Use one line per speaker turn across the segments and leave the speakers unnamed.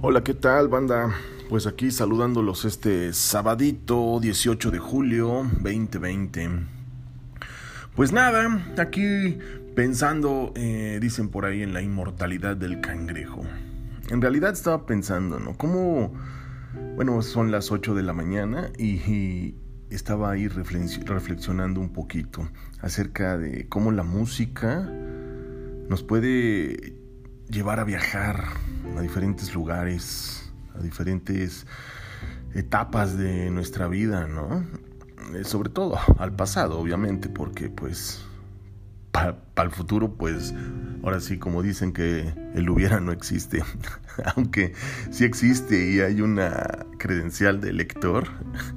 Hola, ¿qué tal, banda? Pues aquí saludándolos este sabadito 18 de julio 2020. Pues nada, aquí pensando, eh, dicen por ahí, en la inmortalidad del cangrejo. En realidad estaba pensando, ¿no? ¿Cómo... Bueno, son las 8 de la mañana y, estaba ahí reflexionando un poquito acerca de cómo la música nos puede llevar a viajar a diferentes lugares, a diferentes etapas de nuestra vida, ¿no? Eh, sobre todo al pasado, obviamente, porque pues para el futuro, pues ahora sí, como dicen que el hubiera no existe, aunque sí existe y hay una credencial de lector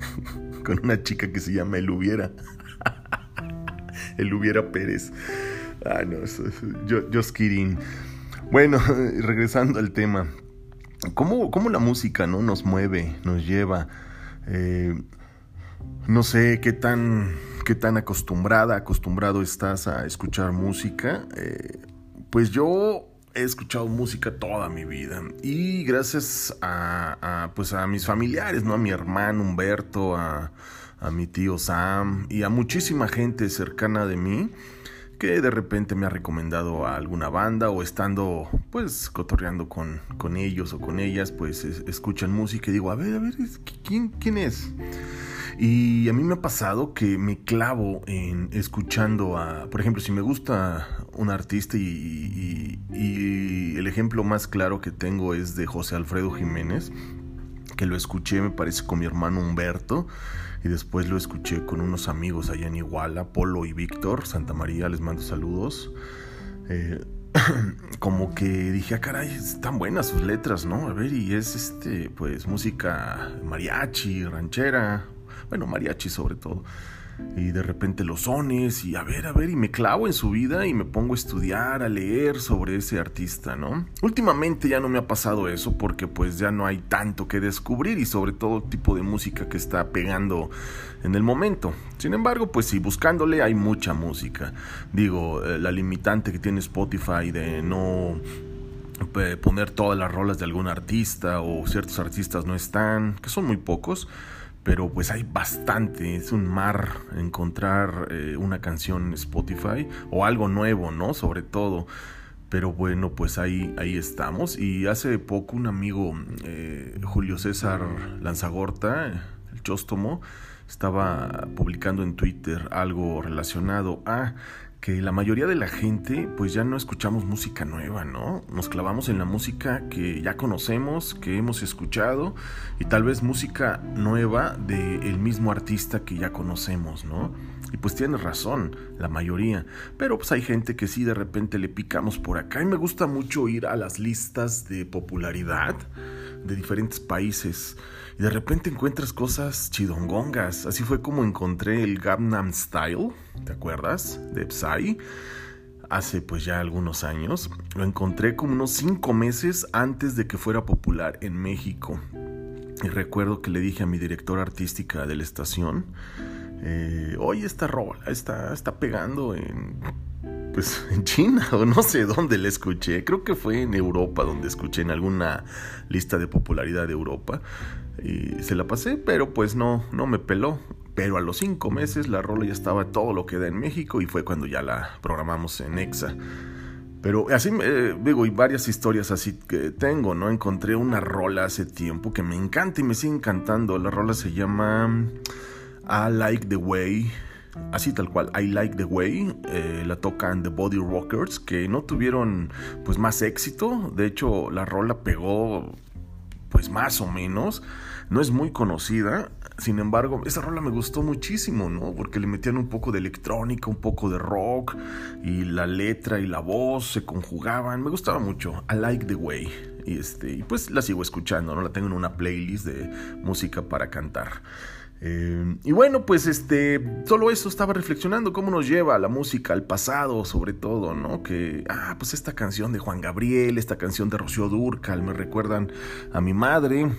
con una chica que se llama El hubiera, Pérez. Ah, no, yo, just kidding. Bueno, regresando al tema, ¿cómo, cómo la música ¿no? nos mueve, nos lleva? Eh, no sé qué tan, qué tan acostumbrada, acostumbrado estás a escuchar música. Eh, pues yo he escuchado música toda mi vida y gracias a, pues a mis familiares, ¿no? A mi hermano Humberto, a, a mi tío Sam y a muchísima gente cercana de mí que de repente me ha recomendado a alguna banda o estando pues cotorreando con, con ellos o con ellas, pues escuchan música y digo, a ver, a ver, ¿quién, quién es? Y a mí me ha pasado que me clavo en escuchando a, por ejemplo, si me gusta un artista y, y, el ejemplo más claro que tengo es de José Alfredo Jiménez, que lo escuché me parece con mi hermano Humberto y después lo escuché con unos amigos allá en Iguala, Polo y Víctor, Santa María, les mando saludos. Eh, como que dije, ah, caray, están buenas sus letras, ¿no? A ver, y es este, pues música mariachi, ranchera, bueno, mariachi sobre todo y de repente los sones y a ver, a ver, y me clavo en su vida y me pongo a estudiar, a leer sobre ese artista, ¿no? Últimamente ya no me ha pasado eso porque pues ya no hay tanto que descubrir y sobre todo tipo de música que está pegando en el momento. Sin embargo, pues sí, buscándole hay mucha música. Digo, eh, la limitante que tiene Spotify de no eh, poner todas las rolas de algún artista o ciertos artistas no están, que son muy pocos pero pues hay bastante, es un mar encontrar eh, una canción en Spotify o algo nuevo, ¿no? Sobre todo. Pero bueno, pues ahí, ahí estamos. Y hace poco un amigo, eh, Julio César Lanzagorta, el Chóstomo, estaba publicando en Twitter algo relacionado a que la mayoría de la gente pues ya no escuchamos música nueva, ¿no? Nos clavamos en la música que ya conocemos, que hemos escuchado y tal vez música nueva del mismo artista que ya conocemos, ¿no? Y pues tienes razón, la mayoría, pero pues hay gente que sí de repente le picamos por acá y me gusta mucho ir a las listas de popularidad de diferentes países y de repente encuentras cosas chidongongas. Así fue como encontré el Gangnam Style, ¿te acuerdas? De Psy. Hace pues ya algunos años. Lo encontré como unos cinco meses antes de que fuera popular en México. Y recuerdo que le dije a mi directora artística de la estación, eh, oye, esta rola está, está pegando en pues en China o no sé dónde la escuché. Creo que fue en Europa donde escuché en alguna lista de popularidad de Europa. Y se la pasé, pero pues no, no me peló. Pero a los cinco meses la rola ya estaba todo lo que da en México y fue cuando ya la programamos en Exa. Pero así, eh, digo, y varias historias así que tengo, ¿no? Encontré una rola hace tiempo que me encanta y me sigue encantando. La rola se llama I Like the Way así tal cual, I Like the Way, eh, la tocan The Body Rockers, que no tuvieron pues más éxito, de hecho la rola pegó pues más o menos, no es muy conocida, sin embargo, esa rola me gustó muchísimo, ¿no? Porque le metían un poco de electrónica, un poco de rock, y la letra y la voz se conjugaban, me gustaba mucho, I Like the Way, y, este, y pues la sigo escuchando, ¿no? La tengo en una playlist de música para cantar. Eh, y bueno, pues este, solo eso estaba reflexionando, cómo nos lleva la música al pasado, sobre todo, ¿no? Que, ah, pues esta canción de Juan Gabriel, esta canción de Rocío Durcal, me recuerdan a mi madre,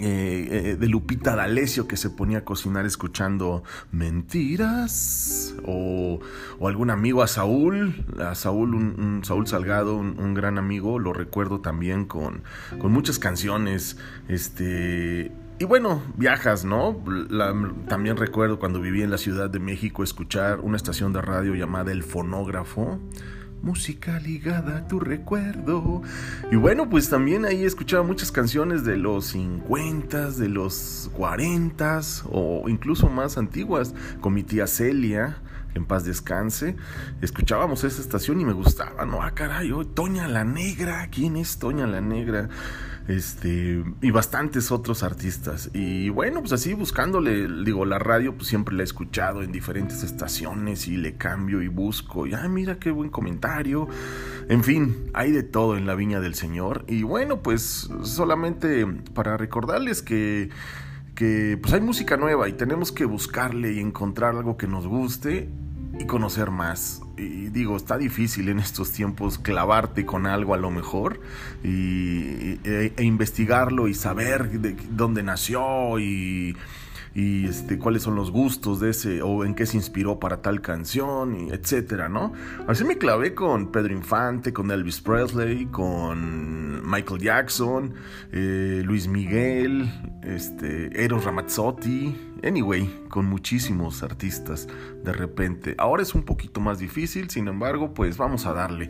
eh, de Lupita D'Alessio que se ponía a cocinar escuchando mentiras o, algún amigo a Saúl, a Saúl, un, Saúl Salgado, un, gran amigo, lo recuerdo también con, con muchas canciones, este... Y bueno, viajas, ¿no? también recuerdo cuando viví en la Ciudad de México escuchar una estación de radio llamada El Fonógrafo música ligada a tu recuerdo. Y bueno, pues también ahí escuchaba muchas canciones de los 50, de los 40 o incluso más antiguas, con mi tía Celia, en paz descanse. Escuchábamos esa estación y me gustaba, ¿no? Ah, caray, Toña la Negra, ¿quién es Toña la Negra? este y bastantes otros artistas y bueno pues así buscándole digo la radio pues siempre la he escuchado en diferentes estaciones y le cambio y busco y ah mira qué buen comentario en fin hay de todo en la viña del señor y bueno pues solamente para recordarles que que pues hay música nueva y tenemos que buscarle y encontrar algo que nos guste y conocer más. Y digo, está difícil en estos tiempos clavarte con algo a lo mejor y, e, e investigarlo y saber de dónde nació y este, cuáles son los gustos de ese o en qué se inspiró para tal canción, y etcétera, ¿no? Así me clavé con Pedro Infante, con Elvis Presley, Michael Jackson, eh, Luis Miguel, este, Eros Ramazzotti, anyway, con muchísimos artistas de repente. Ahora es un poquito más difícil, sin embargo, pues vamos a darle.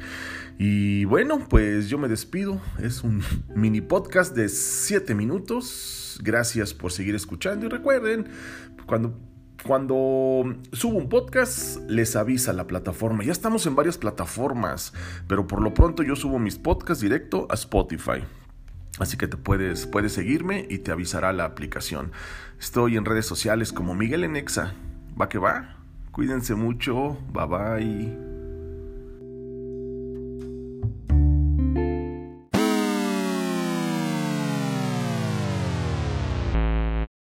Y bueno, pues yo me despido. Es un mini podcast de 7 minutos Gracias por seguir escuchando y recuerden, cuando cuando subo un podcast, les avisa la plataforma. Ya estamos en varias plataformas, pero por lo pronto yo subo mis podcasts directo a Spotify. Así que te puedes, puedes seguirme y te avisará la aplicación. Estoy en redes sociales como Miguel Enexa. ¿Va que va? Cuídense mucho. Bye bye.